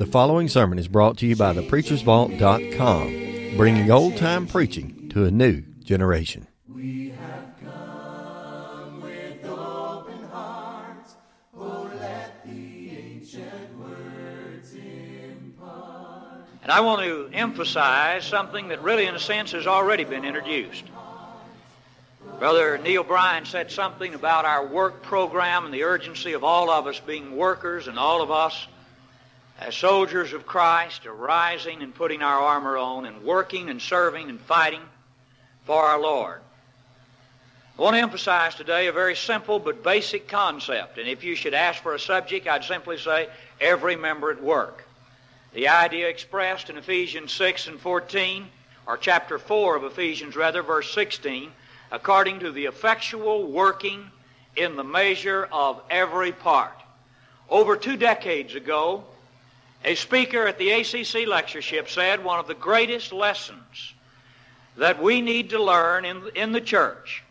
The following sermon is brought to you by thepreachersvault.com, bringing old time preaching to a new generation. And I want to emphasize something that really, in a sense, has already been introduced. Brother Neil Bryan said something about our work program and the urgency of all of us being workers and all of us as soldiers of Christ are rising and putting our armor on and working and serving and fighting for our Lord. I want to emphasize today a very simple but basic concept. And if you should ask for a subject, I'd simply say every member at work. The idea expressed in Ephesians 6 and 14, or chapter 4 of Ephesians, rather, verse 16, according to the effectual working in the measure of every part. Over two decades ago, a speaker at the ACC lectureship said one of the greatest lessons that we need to learn in, in the church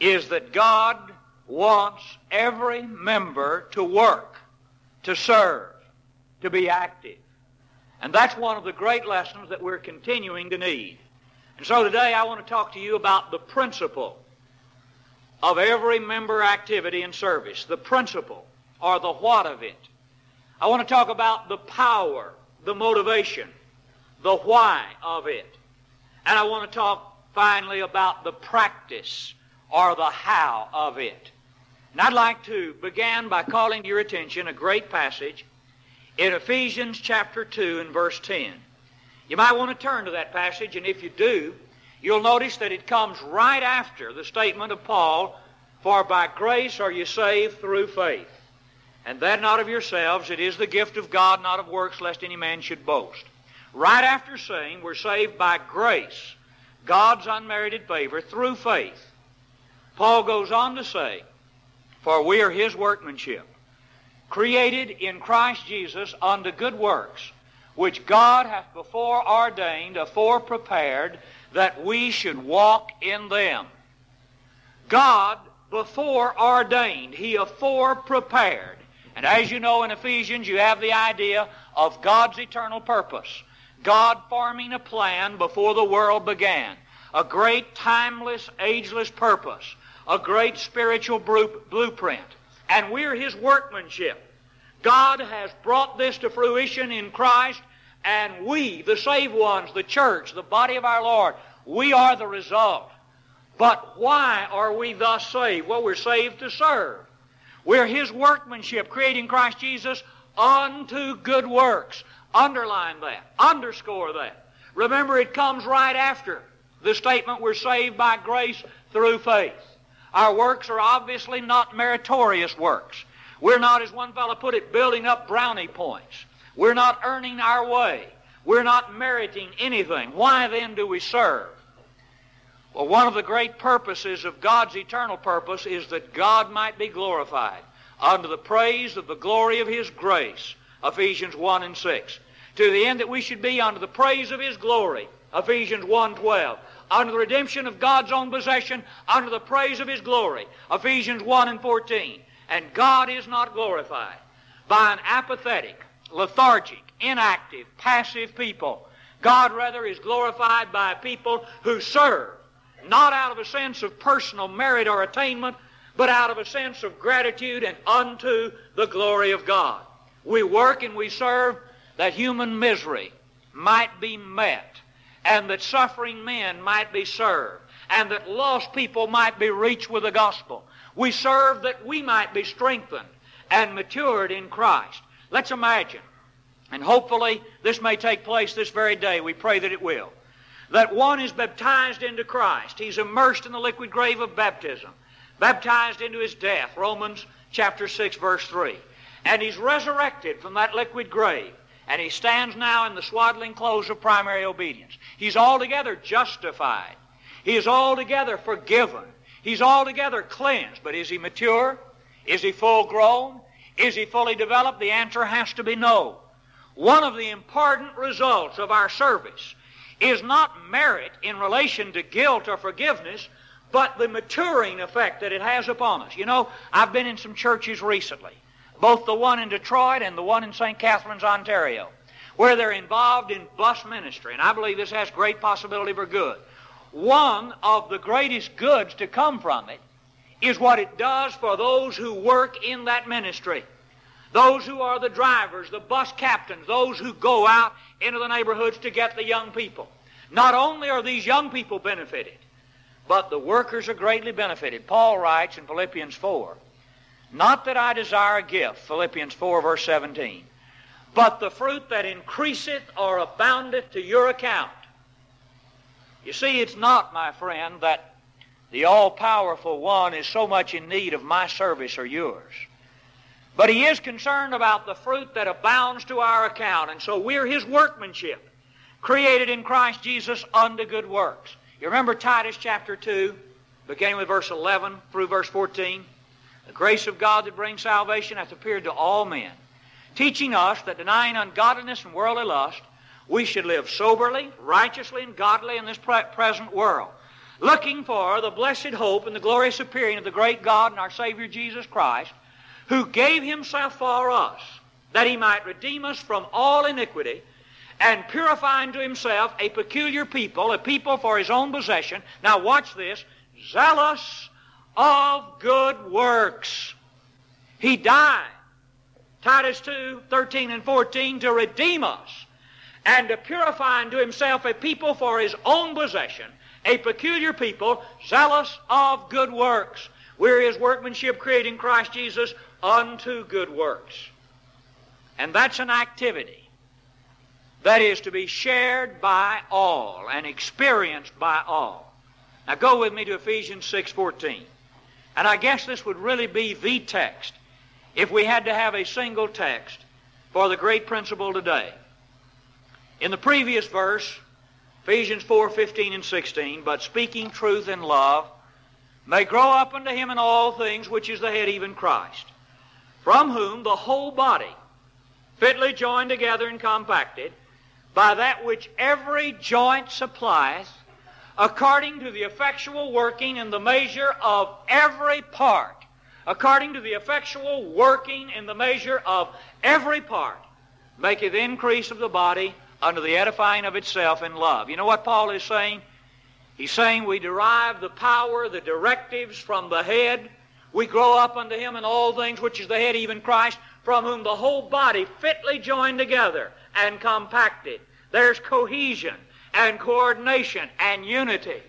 is that God wants every member to work, to serve, to be active. And that's one of the great lessons that we're continuing to need. And so today I want to talk to you about the principle of every member activity and service. The principle, or the what of it. I want to talk about the power, the motivation, the why of it. And I want to talk finally about the practice, or the how of it. And I'd like to begin by calling to your attention a great passage in Ephesians chapter 2 and verse 10. You might want to turn to that passage, and if you do, you'll notice that it comes right after the statement of Paul, For by grace are you saved through faith. And that not of yourselves, it is the gift of God, not of works, lest any man should boast. Right after saying we're saved by grace, God's unmerited favor, through faith, Paul goes on to say, For we are his workmanship created in Christ Jesus unto good works, which God hath before ordained, afore prepared, that we should walk in them. God before ordained, He afore prepared. And as you know in Ephesians, you have the idea of God's eternal purpose. God forming a plan before the world began. A great, timeless, ageless purpose. A great spiritual blueprint and we're His workmanship. God has brought this to fruition in Christ, and we, the saved ones, the church, the body of our Lord, we are the result. But why are we thus saved? Well, we're saved to serve. We're His workmanship, creating Christ Jesus unto good works. Underline that. Underscore that. Remember, it comes right after the statement we're saved by grace through faith. Our works are obviously not meritorious works. We're not, as one fellow put it, building up brownie points. We're not earning our way. We're not meriting anything. Why then do we serve? Well, one of the great purposes of God's eternal purpose is that God might be glorified unto the praise of the glory of His grace, Ephesians 1 and 6. To the end that we should be unto the praise of His glory, Ephesians 1 12 under the redemption of God's own possession, under the praise of His glory. Ephesians 1 and 14. And God is not glorified by an apathetic, lethargic, inactive, passive people. God rather is glorified by a people who serve, not out of a sense of personal merit or attainment, but out of a sense of gratitude and unto the glory of God. We work and we serve that human misery might be met and that suffering men might be served, and that lost people might be reached with the gospel. We serve that we might be strengthened and matured in Christ. Let's imagine, and hopefully this may take place this very day, we pray that it will, that one is baptized into Christ. He's immersed in the liquid grave of baptism, baptized into his death, Romans chapter 6, verse 3. And he's resurrected from that liquid grave. And he stands now in the swaddling clothes of primary obedience. He's altogether justified. He is altogether forgiven. He's altogether cleansed. But is he mature? Is he full grown? Is he fully developed? The answer has to be no. One of the important results of our service is not merit in relation to guilt or forgiveness, but the maturing effect that it has upon us. You know, I've been in some churches recently both the one in Detroit and the one in St. Catharines, Ontario, where they're involved in bus ministry. And I believe this has great possibility for good. One of the greatest goods to come from it is what it does for those who work in that ministry. Those who are the drivers, the bus captains, those who go out into the neighborhoods to get the young people. Not only are these young people benefited, but the workers are greatly benefited. Paul writes in Philippians 4, Not that I desire a gift, Philippians 4, verse 17, but the fruit that increaseth or aboundeth to your account. You see, it's not, my friend, that the all powerful one is so much in need of my service or yours. But he is concerned about the fruit that abounds to our account. And so we're his workmanship, created in Christ Jesus unto good works. You remember Titus chapter 2, beginning with verse 11 through verse 14? The grace of God that brings salvation hath appeared to all men, teaching us that denying ungodliness and worldly lust, we should live soberly, righteously, and godly in this present world, looking for the blessed hope and the glorious appearing of the great God and our Savior Jesus Christ, who gave himself for us, that he might redeem us from all iniquity, and purify unto himself a peculiar people, a people for his own possession. Now watch this, zealous of good works. He died, Titus 2, 13 and 14, to redeem us and to purify unto himself a people for his own possession, a peculiar people, zealous of good works. We're his workmanship creating Christ Jesus unto good works. And that's an activity that is to be shared by all and experienced by all. Now go with me to Ephesians 6:14. And I guess this would really be the text if we had to have a single text for the great principle today. In the previous verse, Ephesians 4:15 and 16, but speaking truth in love, may grow up unto him in all things, which is the head, even Christ, from whom the whole body, fitly joined together and compacted, by that which every joint supplieth, according to the effectual working in the measure of every part, according to the effectual working in the measure of every part, maketh increase of the body unto the edifying of itself in love. You know what Paul is saying? He's saying we derive the power, the directives from the head. We grow up unto him in all things, which is the head, even Christ, from whom the whole body fitly joined together and compacted. There's cohesion and coordination and unity.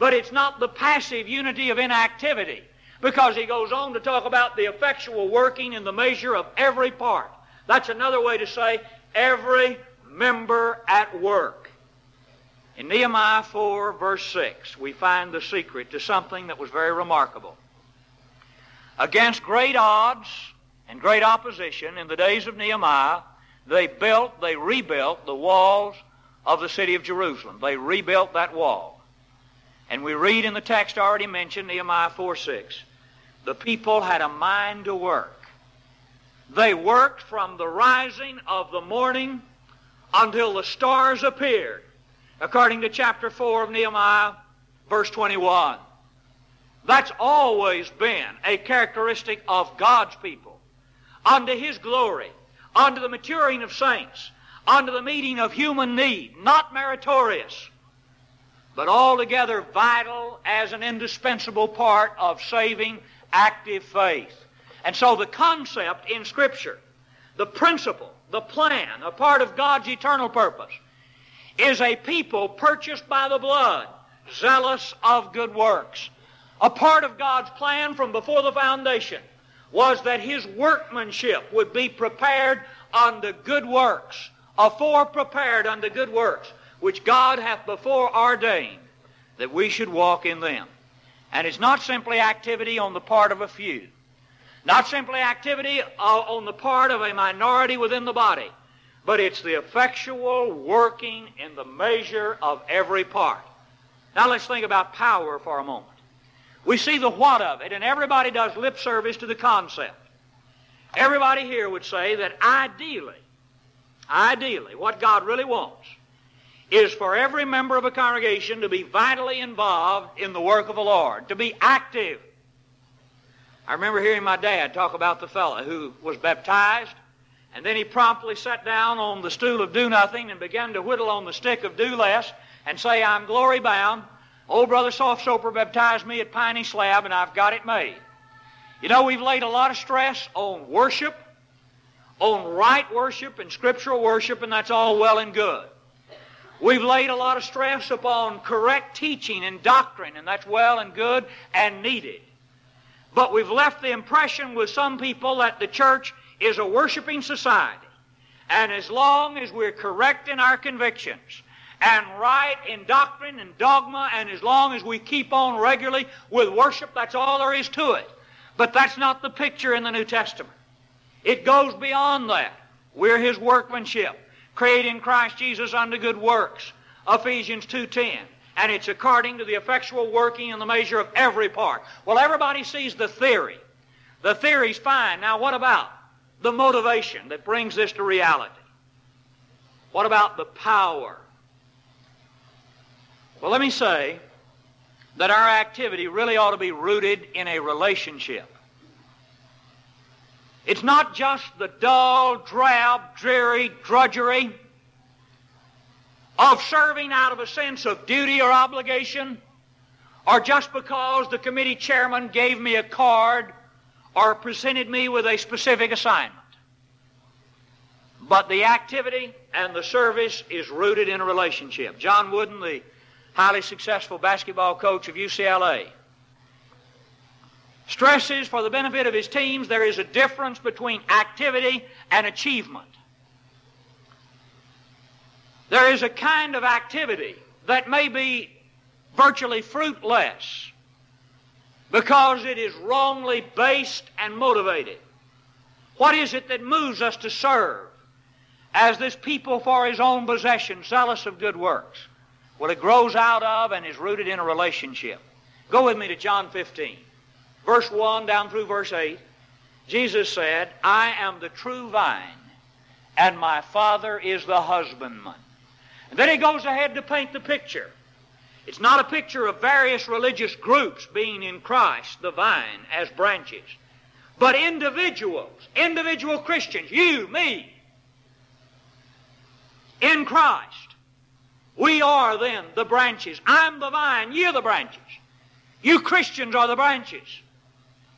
But it's not the passive unity of inactivity, because he goes on to talk about the effectual working in the measure of every part. That's another way to say every member at work. In Nehemiah 4, verse 6, we find the secret to something that was very remarkable. Against great odds and great opposition in the days of Nehemiah, they built, they rebuilt the walls of the city of Jerusalem. They rebuilt that wall. And we read in the text already mentioned, Nehemiah 4 6, the people had a mind to work. They worked from the rising of the morning until the stars appeared, according to chapter 4 of Nehemiah, verse 21. That's always been a characteristic of God's people. Unto His glory, unto the maturing of saints, unto the meeting of human need, not meritorious, but altogether vital as an indispensable part of saving active faith. And so the concept in Scripture, the principle the plan, a part of God's eternal purpose, is a people purchased by the blood, zealous of good works. A part of God's plan from before the foundation was that his workmanship would be prepared unto good works, afore prepared unto good works, which God hath before ordained that we should walk in them. And it's not simply activity on the part of a few. Not simply activity uh, on the part of a minority within the body, but it's the effectual working in the measure of every part. Now let's think about power for a moment. We see the what of it, and everybody does lip service to the concept. Everybody here would say that ideally, ideally, what God really wants is for every member of a congregation to be vitally involved in the work of the Lord, to be active I remember hearing my dad talk about the fellow who was baptized, and then he promptly sat down on the stool of do nothing and began to whittle on the stick of do less and say, I'm glory bound. Old brother Soft Soper baptized me at Piney Slab, and I've got it made. You know, we've laid a lot of stress on worship, on right worship and scriptural worship, and that's all well and good. We've laid a lot of stress upon correct teaching and doctrine, and that's well and good and needed. But we've left the impression with some people that the church is a worshiping society. And as long as we're correct in our convictions and right in doctrine and dogma, and as long as we keep on regularly with worship, that's all there is to it. But that's not the picture in the New Testament. It goes beyond that. We're his workmanship, created in Christ Jesus unto good works. Ephesians 2.10 and it's according to the effectual working in the measure of every part. Well, everybody sees the theory. The theory's fine. Now, what about the motivation that brings this to reality? What about the power? Well, let me say that our activity really ought to be rooted in a relationship. It's not just the dull, drab, dreary drudgery of serving out of a sense of duty or obligation, or just because the committee chairman gave me a card or presented me with a specific assignment. But the activity and the service is rooted in a relationship. John Wooden, the highly successful basketball coach of UCLA, stresses for the benefit of his teams there is a difference between activity and achievement. There is a kind of activity that may be virtually fruitless because it is wrongly based and motivated. What is it that moves us to serve as this people for his own possession, zealous of good works? Well, it grows out of and is rooted in a relationship. Go with me to John 15, verse 1 down through verse 8. Jesus said, I am the true vine, and my Father is the husbandman. And then he goes ahead to paint the picture. It's not a picture of various religious groups being in Christ, the vine, as branches, but individuals, individual Christians, you, me, in Christ. We are then the branches. I'm the vine, you're the branches. You Christians are the branches.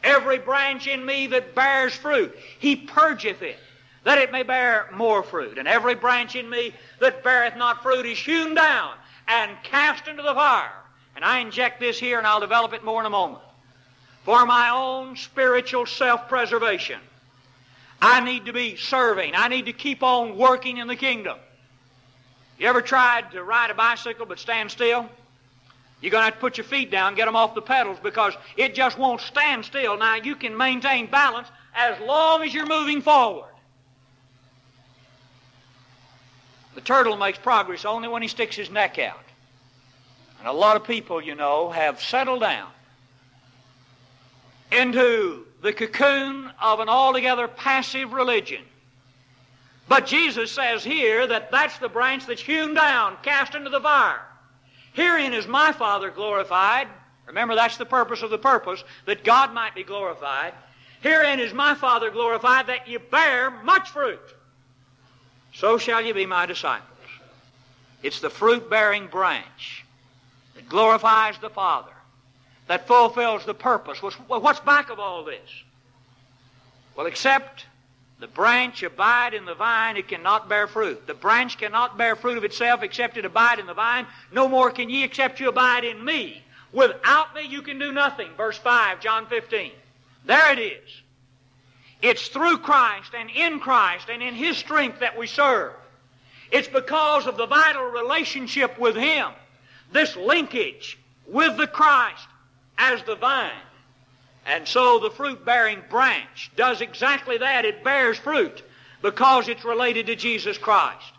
Every branch in me that bears fruit, he purgeth it that it may bear more fruit. And every branch in me that beareth not fruit is hewn down and cast into the fire. And I inject this here and I'll develop it more in a moment. For my own spiritual self-preservation, I need to be serving. I need to keep on working in the kingdom. You ever tried to ride a bicycle but stand still? You're going to have to put your feet down, get them off the pedals because it just won't stand still. Now, you can maintain balance as long as you're moving forward. The turtle makes progress only when he sticks his neck out. And a lot of people, you know, have settled down into the cocoon of an altogether passive religion. But Jesus says here that that's the branch that's hewn down, cast into the fire. Herein is my Father glorified. Remember, that's the purpose of the purpose, that God might be glorified. Herein is my Father glorified, that you bear much fruit so shall you be my disciples. It's the fruit bearing branch that glorifies the Father, that fulfills the purpose. What's back of all this? Well, except the branch abide in the vine, it cannot bear fruit. The branch cannot bear fruit of itself except it abide in the vine. No more can ye except you abide in me. Without me you can do nothing. Verse 5, John 15. There it is. It's through Christ and in Christ and in His strength that we serve. It's because of the vital relationship with Him, this linkage with the Christ as the vine. And so the fruit bearing branch does exactly that. It bears fruit because it's related to Jesus Christ.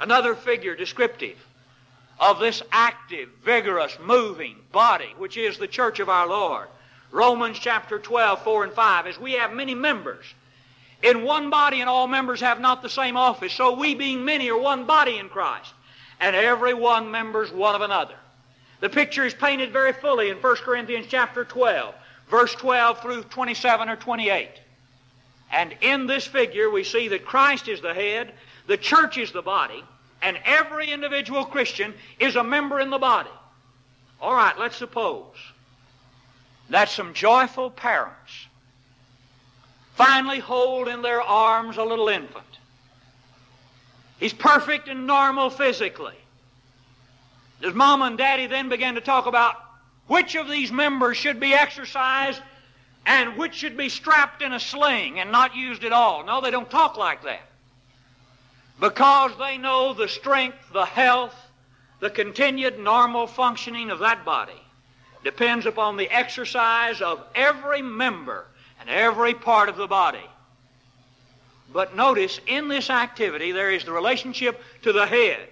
Another figure descriptive of this active, vigorous, moving body, which is the church of our Lord, Romans chapter 12, 4 and 5, as we have many members. In one body, and all members have not the same office. So we, being many, are one body in Christ, and every one members one of another. The picture is painted very fully in 1 Corinthians chapter 12, verse 12 through 27 or 28. And in this figure, we see that Christ is the head, the church is the body, and every individual Christian is a member in the body. All right, let's suppose that some joyful parents finally hold in their arms a little infant. He's perfect and normal physically. Does mom and daddy then begin to talk about which of these members should be exercised and which should be strapped in a sling and not used at all? No, they don't talk like that. Because they know the strength, the health, the continued normal functioning of that body depends upon the exercise of every member and every part of the body. But notice, in this activity, there is the relationship to the head.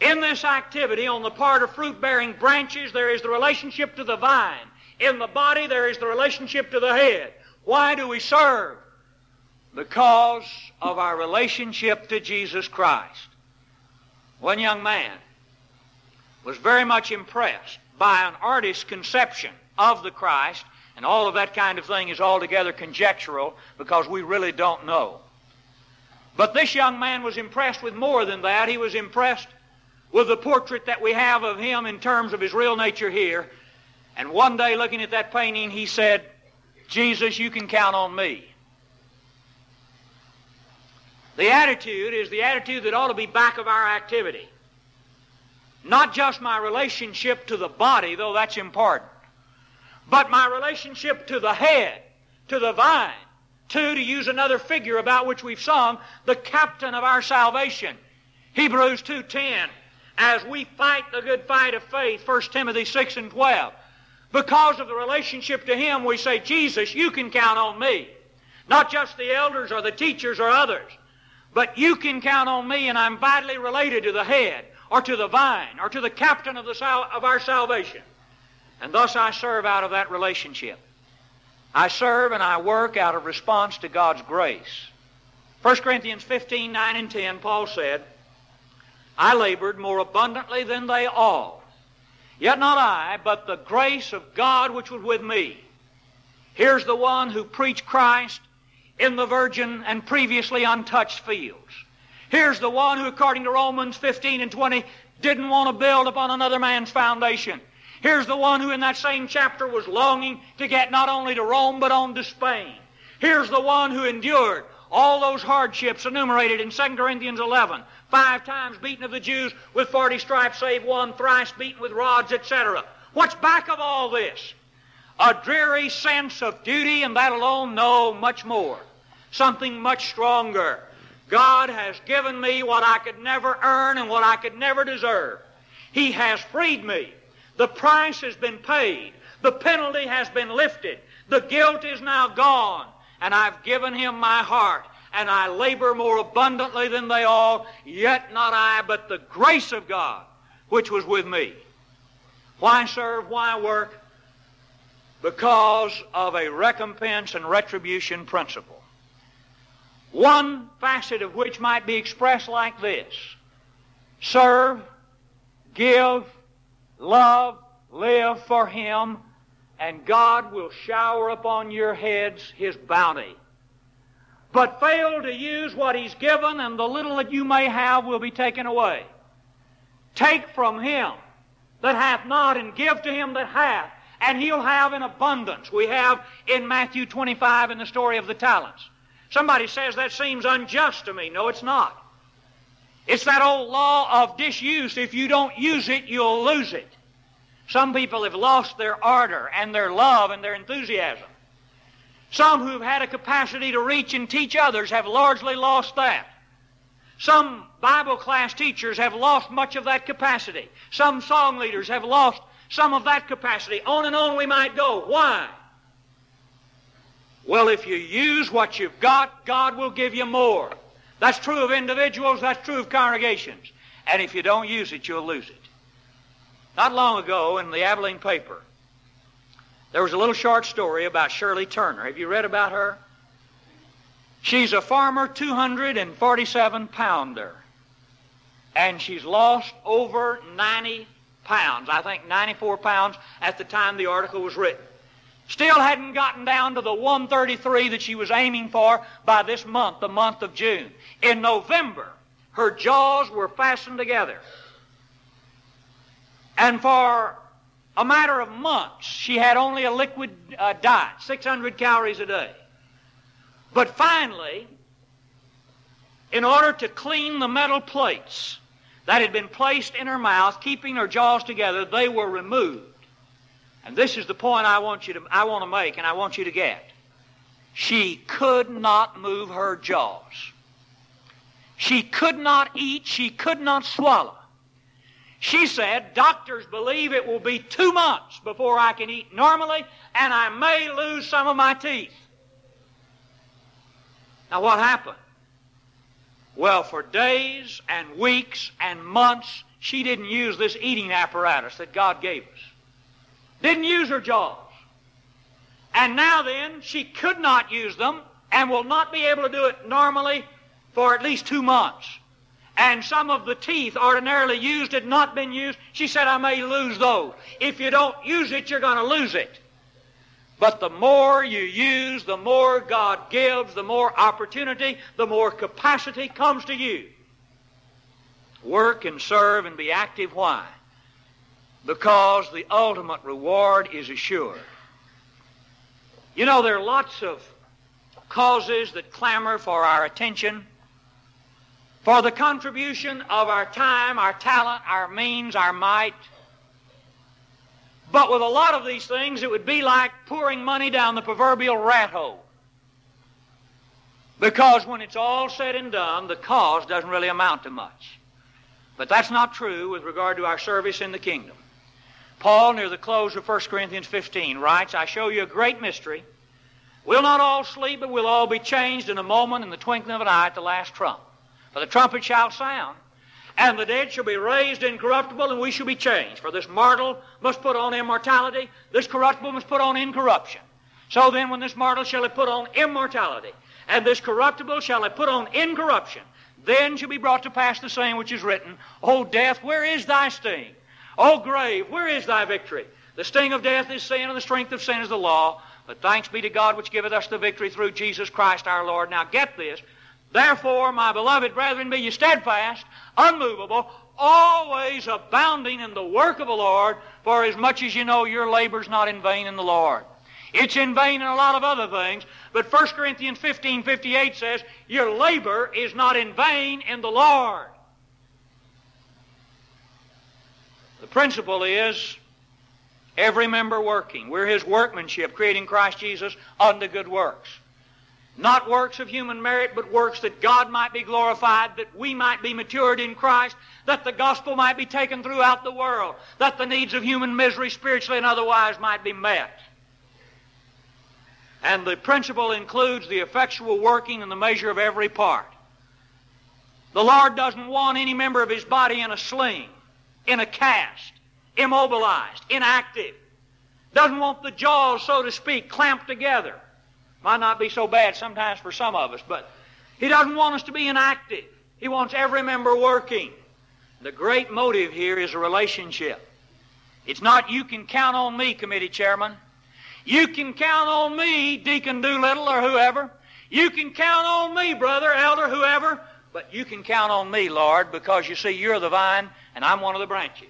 In this activity, on the part of fruit bearing branches, there is the relationship to the vine. In the body, there is the relationship to the head. Why do we serve? Because of our relationship to Jesus Christ. One young man was very much impressed by an artist's conception of the Christ and all of that kind of thing is altogether conjectural because we really don't know. But this young man was impressed with more than that. He was impressed with the portrait that we have of him in terms of his real nature here. And one day, looking at that painting, he said, Jesus, you can count on me. The attitude is the attitude that ought to be back of our activity. Not just my relationship to the body, though that's important but my relationship to the head, to the vine. to, to use another figure about which we've sung, the captain of our salvation. Hebrews 2.10, as we fight the good fight of faith, 1 Timothy 6 and 12. Because of the relationship to Him, we say, Jesus, you can count on me. Not just the elders or the teachers or others, but you can count on me, and I'm vitally related to the head, or to the vine, or to the captain of, the sal- of our salvation. And thus I serve out of that relationship. I serve and I work out of response to God's grace. 1 Corinthians 15, 9 and 10, Paul said, I labored more abundantly than they all. Yet not I, but the grace of God which was with me. Here's the one who preached Christ in the virgin and previously untouched fields. Here's the one who, according to Romans 15 and 20, didn't want to build upon another man's foundation. Here's the one who in that same chapter was longing to get not only to Rome but on to Spain. Here's the one who endured all those hardships enumerated in 2 Corinthians 11. Five times beaten of the Jews with 40 stripes save one, thrice beaten with rods, etc. What's back of all this? A dreary sense of duty and that alone? No, much more. Something much stronger. God has given me what I could never earn and what I could never deserve. He has freed me the price has been paid. The penalty has been lifted. The guilt is now gone. And I've given him my heart. And I labor more abundantly than they all. Yet not I, but the grace of God, which was with me. Why serve? Why work? Because of a recompense and retribution principle. One facet of which might be expressed like this serve, give, love, live for Him, and God will shower upon your heads His bounty. But fail to use what He's given, and the little that you may have will be taken away. Take from Him that hath not, and give to him that hath, and he'll have in abundance. We have in Matthew 25 in the story of the talents. Somebody says that seems unjust to me. No, it's not. It's that old law of disuse. If you don't use it, you'll lose it. Some people have lost their ardor and their love and their enthusiasm. Some who've had a capacity to reach and teach others have largely lost that. Some Bible class teachers have lost much of that capacity. Some song leaders have lost some of that capacity. On and on we might go. Why? Well, if you use what you've got, God will give you more. That's true of individuals, that's true of congregations. And if you don't use it, you'll lose it. Not long ago in the Abilene paper, there was a little short story about Shirley Turner. Have you read about her? She's a farmer 247 pounder. And she's lost over 90 pounds. I think 94 pounds at the time the article was written. Still hadn't gotten down to the 133 that she was aiming for by this month, the month of June. In November, her jaws were fastened together. And for a matter of months, she had only a liquid uh, diet, 600 calories a day. But finally, in order to clean the metal plates that had been placed in her mouth, keeping her jaws together, they were removed. And this is the point I want you to I want to make and I want you to get. She could not move her jaws. She could not eat, she could not swallow. She said, Doctors believe it will be two months before I can eat normally, and I may lose some of my teeth. Now, what happened? Well, for days and weeks and months, she didn't use this eating apparatus that God gave us. Didn't use her jaws. And now then, she could not use them and will not be able to do it normally for at least two months. And some of the teeth ordinarily used had not been used. She said, I may lose those. If you don't use it, you're going to lose it. But the more you use, the more God gives, the more opportunity, the more capacity comes to you. Work and serve and be active. Why? because the ultimate reward is assured. You know, there are lots of causes that clamor for our attention, for the contribution of our time, our talent, our means, our might. But with a lot of these things, it would be like pouring money down the proverbial rat hole. Because when it's all said and done, the cause doesn't really amount to much. But that's not true with regard to our service in the kingdom. Paul, near the close of 1 Corinthians 15, writes, I show you a great mystery. We'll not all sleep, but we'll all be changed in a moment, in the twinkling of an eye, at the last trump. For the trumpet shall sound, and the dead shall be raised incorruptible, and we shall be changed. For this mortal must put on immortality, this corruptible must put on incorruption. So then, when this mortal shall have put on immortality, and this corruptible shall have put on incorruption, then shall be brought to pass the saying which is written, O death, where is thy sting? O grave, where is thy victory? The sting of death is sin, and the strength of sin is the law. But thanks be to God which giveth us the victory through Jesus Christ our Lord. Now get this. Therefore, my beloved brethren, be ye steadfast, unmovable, always abounding in the work of the Lord, for as much as you know your labor's not in vain in the Lord. It's in vain in a lot of other things, but 1 Corinthians 15, 58 says, Your labor is not in vain in the Lord. The principle is every member working. We're his workmanship, creating Christ Jesus unto good works. Not works of human merit, but works that God might be glorified, that we might be matured in Christ, that the gospel might be taken throughout the world, that the needs of human misery, spiritually and otherwise, might be met. And the principle includes the effectual working and the measure of every part. The Lord doesn't want any member of his body in a sling in a cast, immobilized, inactive. Doesn't want the jaws, so to speak, clamped together. Might not be so bad sometimes for some of us, but he doesn't want us to be inactive. He wants every member working. The great motive here is a relationship. It's not you can count on me, committee chairman. You can count on me, Deacon Doolittle or whoever. You can count on me, brother, elder, whoever. But you can count on me, Lord, because you see, you're the vine and I'm one of the branches.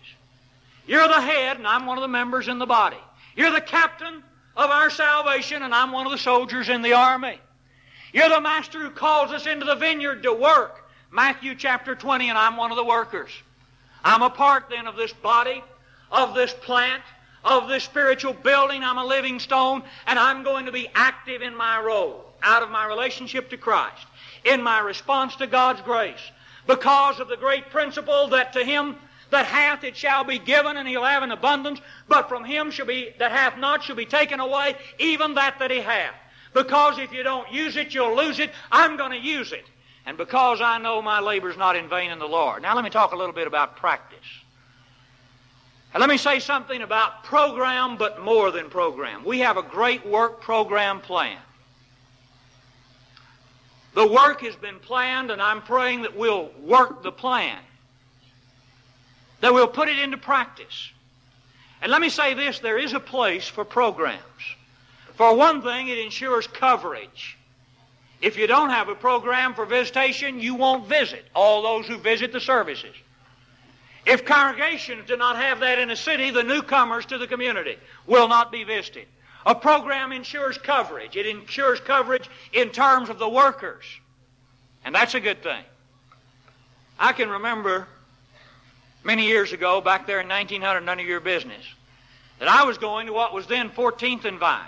You're the head, and I'm one of the members in the body. You're the captain of our salvation, and I'm one of the soldiers in the army. You're the master who calls us into the vineyard to work. Matthew chapter 20, and I'm one of the workers. I'm a part then of this body, of this plant, of this spiritual building. I'm a living stone, and I'm going to be active in my role, out of my relationship to Christ, in my response to God's grace, because of the great principle that to him that hath it shall be given and he'll have an abundance, but from him shall be that hath not shall be taken away even that that he hath. Because if you don't use it, you'll lose it. I'm going to use it. And because I know my labor's not in vain in the Lord. Now let me talk a little bit about practice. And let me say something about program, but more than program. We have a great work program plan. The work has been planned, and I'm praying that we'll work the plan, that we'll put it into practice. And let me say this there is a place for programs. For one thing, it ensures coverage. If you don't have a program for visitation, you won't visit all those who visit the services. If congregations do not have that in a city, the newcomers to the community will not be visited. A program ensures coverage. It ensures coverage in terms of the workers. And that's a good thing. I can remember many years ago, back there in 1900, none of your business, that I was going to what was then 14th and Vine.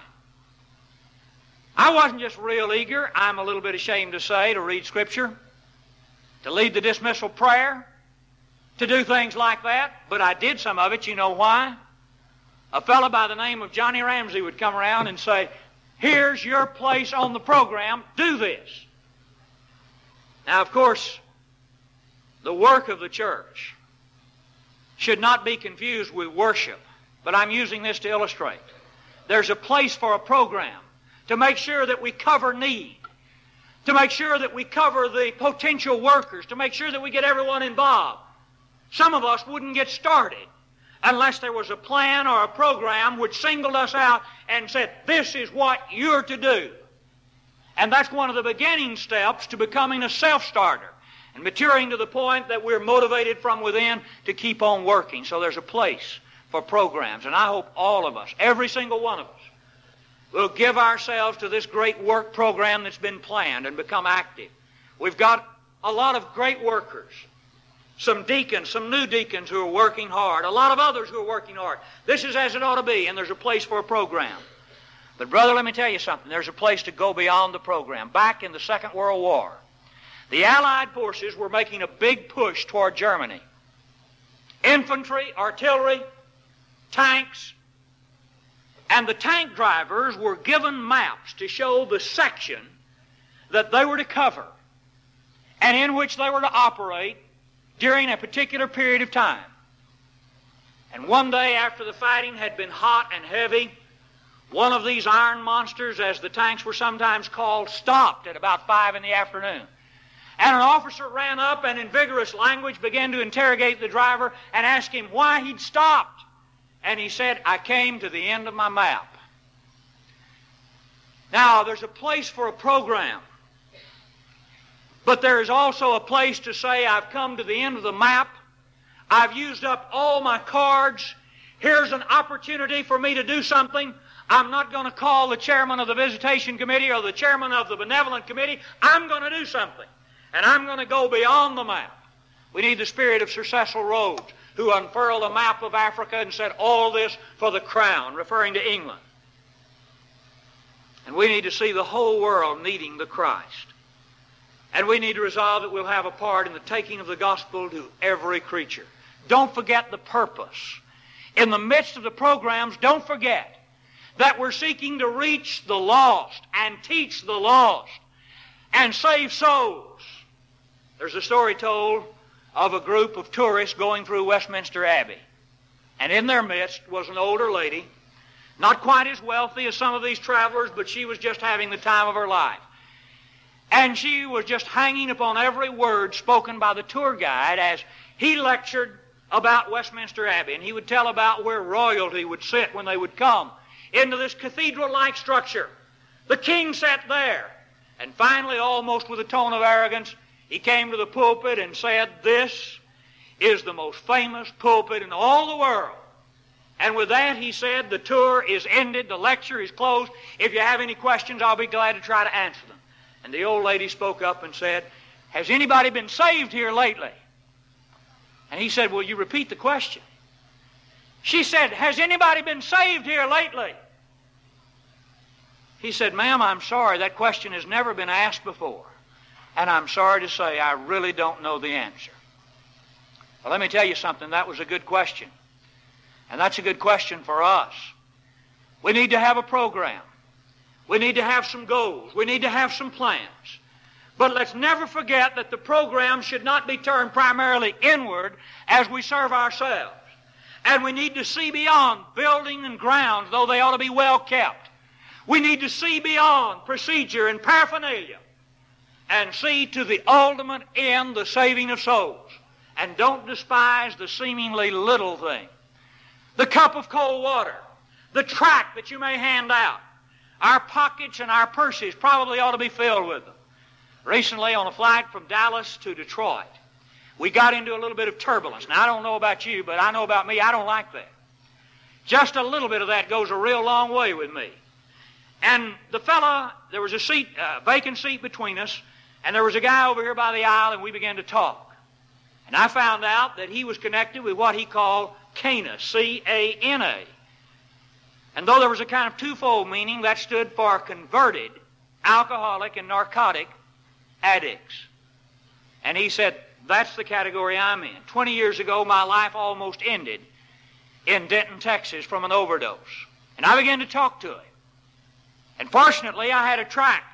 I wasn't just real eager, I'm a little bit ashamed to say, to read Scripture, to lead the dismissal prayer, to do things like that, but I did some of it. You know why? A fellow by the name of Johnny Ramsey would come around and say, Here's your place on the program, do this. Now, of course, the work of the church should not be confused with worship, but I'm using this to illustrate. There's a place for a program to make sure that we cover need, to make sure that we cover the potential workers, to make sure that we get everyone involved. Some of us wouldn't get started unless there was a plan or a program which singled us out and said, this is what you're to do. And that's one of the beginning steps to becoming a self-starter and maturing to the point that we're motivated from within to keep on working. So there's a place for programs. And I hope all of us, every single one of us, will give ourselves to this great work program that's been planned and become active. We've got a lot of great workers some deacons, some new deacons who are working hard, a lot of others who are working hard. This is as it ought to be, and there's a place for a program. But, brother, let me tell you something. There's a place to go beyond the program. Back in the Second World War, the Allied forces were making a big push toward Germany. Infantry, artillery, tanks, and the tank drivers were given maps to show the section that they were to cover and in which they were to operate during a particular period of time. And one day after the fighting had been hot and heavy, one of these iron monsters, as the tanks were sometimes called, stopped at about five in the afternoon. And an officer ran up and in vigorous language began to interrogate the driver and ask him why he'd stopped. And he said, I came to the end of my map. Now, there's a place for a program. But there is also a place to say, I've come to the end of the map. I've used up all my cards. Here's an opportunity for me to do something. I'm not going to call the chairman of the visitation committee or the chairman of the benevolent committee. I'm going to do something. And I'm going to go beyond the map. We need the spirit of Sir Cecil Rhodes, who unfurled a map of Africa and said, All this for the crown, referring to England. And we need to see the whole world needing the Christ. And we need to resolve that we'll have a part in the taking of the gospel to every creature. Don't forget the purpose. In the midst of the programs, don't forget that we're seeking to reach the lost and teach the lost and save souls. There's a story told of a group of tourists going through Westminster Abbey. And in their midst was an older lady, not quite as wealthy as some of these travelers, but she was just having the time of her life. And she was just hanging upon every word spoken by the tour guide as he lectured about Westminster Abbey. And he would tell about where royalty would sit when they would come into this cathedral like structure. The king sat there. And finally, almost with a tone of arrogance, he came to the pulpit and said, This is the most famous pulpit in all the world. And with that, he said, The tour is ended, the lecture is closed. If you have any questions, I'll be glad to try to answer them. And the old lady spoke up and said, Has anybody been saved here lately? And he said, Will you repeat the question? She said, Has anybody been saved here lately? He said, Ma'am, I'm sorry. That question has never been asked before. And I'm sorry to say I really don't know the answer. Well, let me tell you something. That was a good question. And that's a good question for us. We need to have a program. We need to have some goals. We need to have some plans. But let's never forget that the program should not be turned primarily inward as we serve ourselves. And we need to see beyond building and grounds, though they ought to be well kept. We need to see beyond procedure and paraphernalia and see to the ultimate end, the saving of souls. And don't despise the seemingly little thing. The cup of cold water, the tract that you may hand out, Our pockets and our purses probably ought to be filled with them. Recently, on a flight from Dallas to Detroit, we got into a little bit of turbulence. Now, I don't know about you, but I know about me, I don't like that. Just a little bit of that goes a real long way with me. And the fella, there was a seat, a vacant seat between us, and there was a guy over here by the aisle, and we began to talk. And I found out that he was connected with what he called Cana, C A N A. And though there was a kind of twofold meaning, that stood for converted alcoholic and narcotic addicts. And he said, That's the category I'm in. Twenty years ago, my life almost ended in Denton, Texas from an overdose. And I began to talk to him. And fortunately, I had a tract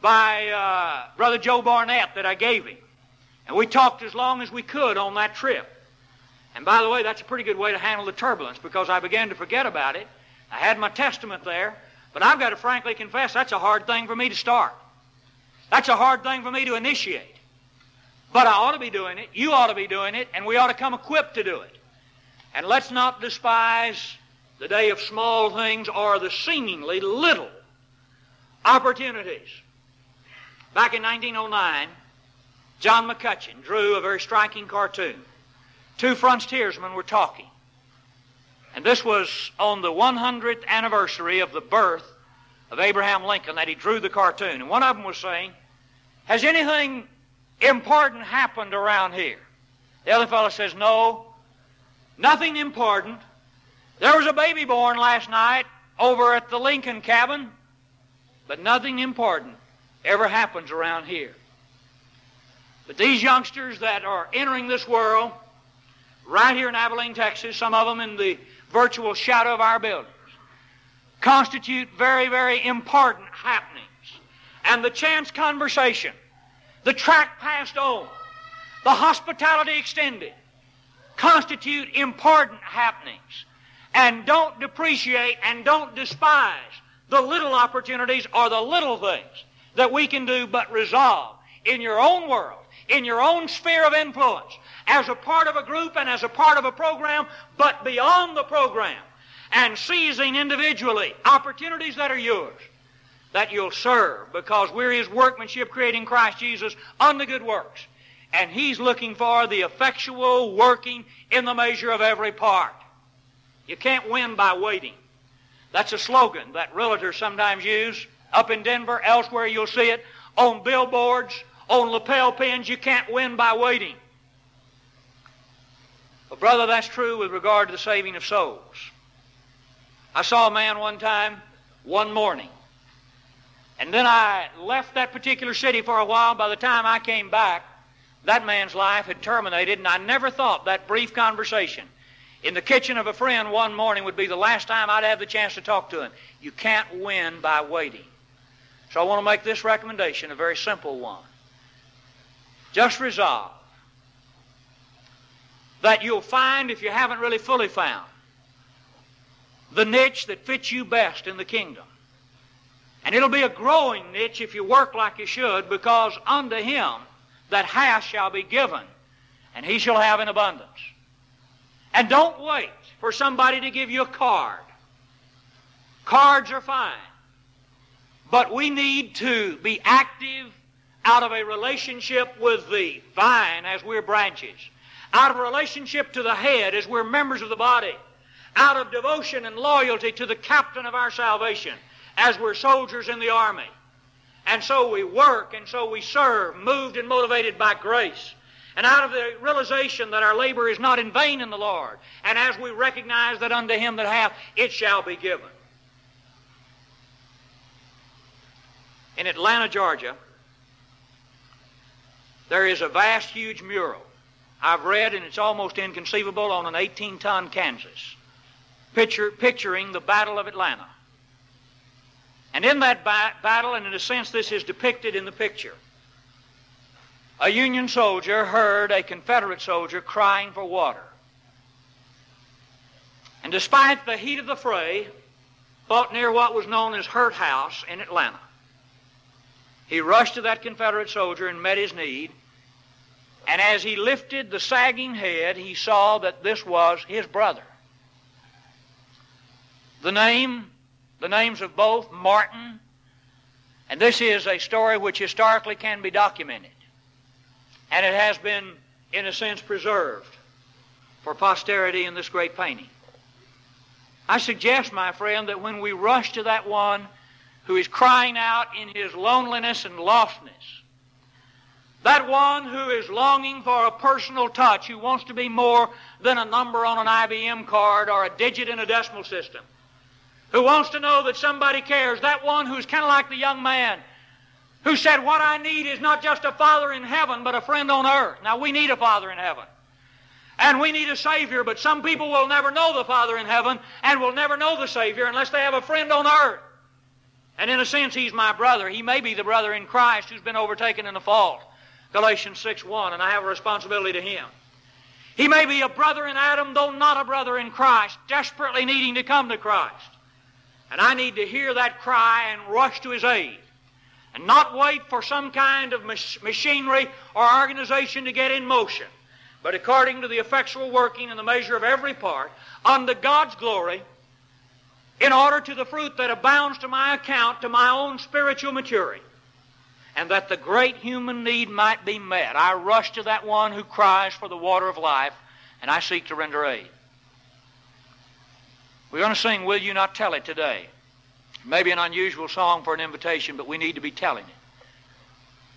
by uh, Brother Joe Barnett that I gave him. And we talked as long as we could on that trip. And by the way, that's a pretty good way to handle the turbulence because I began to forget about it. I had my testament there, but I've got to frankly confess that's a hard thing for me to start. That's a hard thing for me to initiate. But I ought to be doing it, you ought to be doing it, and we ought to come equipped to do it. And let's not despise the day of small things or the seemingly little opportunities. Back in 1909, John McCutcheon drew a very striking cartoon. Two frontiersmen were talking. And this was on the 100th anniversary of the birth of Abraham Lincoln that he drew the cartoon. And one of them was saying, Has anything important happened around here? The other fellow says, No, nothing important. There was a baby born last night over at the Lincoln cabin, but nothing important ever happens around here. But these youngsters that are entering this world, right here in Abilene, Texas, some of them in the virtual shadow of our buildings, constitute very, very important happenings. And the chance conversation, the track passed on, the hospitality extended, constitute important happenings. And don't depreciate and don't despise the little opportunities or the little things that we can do, but resolve in your own world, in your own sphere of influence, as a part of a group and as a part of a program, but beyond the program, and seizing individually opportunities that are yours, that you'll serve, because we're His workmanship creating Christ Jesus unto good works. And He's looking for the effectual working in the measure of every part. You can't win by waiting. That's a slogan that realtors sometimes use. Up in Denver, elsewhere you'll see it. On billboards, on lapel pins, you can't win by waiting. But, brother, that's true with regard to the saving of souls. I saw a man one time, one morning, and then I left that particular city for a while. By the time I came back, that man's life had terminated, and I never thought that brief conversation in the kitchen of a friend one morning would be the last time I'd have the chance to talk to him. You can't win by waiting. So I want to make this recommendation, a very simple one. Just resolve that you'll find, if you haven't really fully found, the niche that fits you best in the kingdom. And it'll be a growing niche if you work like you should, because unto him that hath shall be given, and he shall have in abundance. And don't wait for somebody to give you a card. Cards are fine. But we need to be active out of a relationship with the vine as we're branches, out of a relationship to the head as we're members of the body, out of devotion and loyalty to the captain of our salvation as we're soldiers in the army. And so we work and so we serve, moved and motivated by grace. And out of the realization that our labor is not in vain in the Lord, and as we recognize that unto him that hath, it shall be given. In Atlanta, Georgia, there is a vast, huge mural. I've read, and it's almost inconceivable, on an 18 ton canvas, picture, picturing the Battle of Atlanta. And in that ba- battle, and in a sense, this is depicted in the picture, a Union soldier heard a Confederate soldier crying for water. And despite the heat of the fray, fought near what was known as Hurt House in Atlanta. He rushed to that Confederate soldier and met his need. And as he lifted the sagging head, he saw that this was his brother. The name the names of both Martin, and this is a story which historically can be documented. And it has been, in a sense, preserved for posterity in this great painting. I suggest, my friend, that when we rush to that one who is crying out in his loneliness and lostness, that one who is longing for a personal touch, who wants to be more than a number on an IBM card or a digit in a decimal system, who wants to know that somebody cares, that one who's kind of like the young man who said, What I need is not just a father in heaven, but a friend on earth. Now, we need a father in heaven. And we need a Savior, but some people will never know the Father in heaven and will never know the Savior unless they have a friend on earth. And in a sense, he's my brother. He may be the brother in Christ who's been overtaken in the fault. Galatians 6 1, and I have a responsibility to him. He may be a brother in Adam, though not a brother in Christ, desperately needing to come to Christ. And I need to hear that cry and rush to his aid. And not wait for some kind of machinery or organization to get in motion but according to the effectual working and the measure of every part, unto God's glory, in order to the fruit that abounds to my account, to my own spiritual maturity, and that the great human need might be met. I rush to that one who cries for the water of life, and I seek to render aid. We're going to sing Will You Not Tell It today. Maybe an unusual song for an invitation, but we need to be telling it.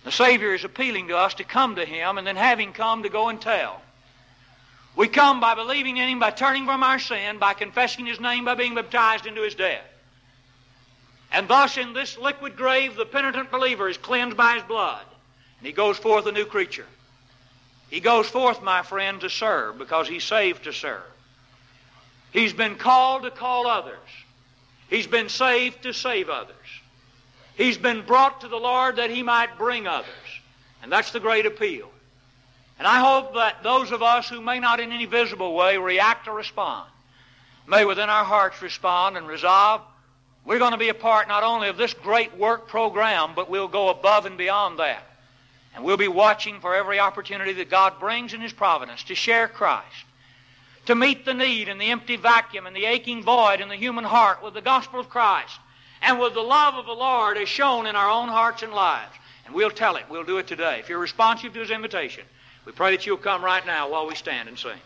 The Savior is appealing to us to come to Him and then having come to go and tell. We come by believing in Him, by turning from our sin, by confessing His name, by being baptized into His death. And thus, in this liquid grave, the penitent believer is cleansed by His blood, and he goes forth a new creature. He goes forth, my friend, to serve because he's saved to serve. He's been called to call others. He's been saved to save others. He's been brought to the Lord that he might bring others. And that's the great appeal. And I hope that those of us who may not in any visible way react or respond may within our hearts respond and resolve we're going to be a part not only of this great work program, but we'll go above and beyond that. And we'll be watching for every opportunity that God brings in His providence to share Christ, to meet the need and the empty vacuum and the aching void in the human heart with the gospel of Christ and with the love of the Lord as shown in our own hearts and lives. And we'll tell it. We'll do it today. If you're responsive to His invitation, we pray that you'll come right now while we stand and sing.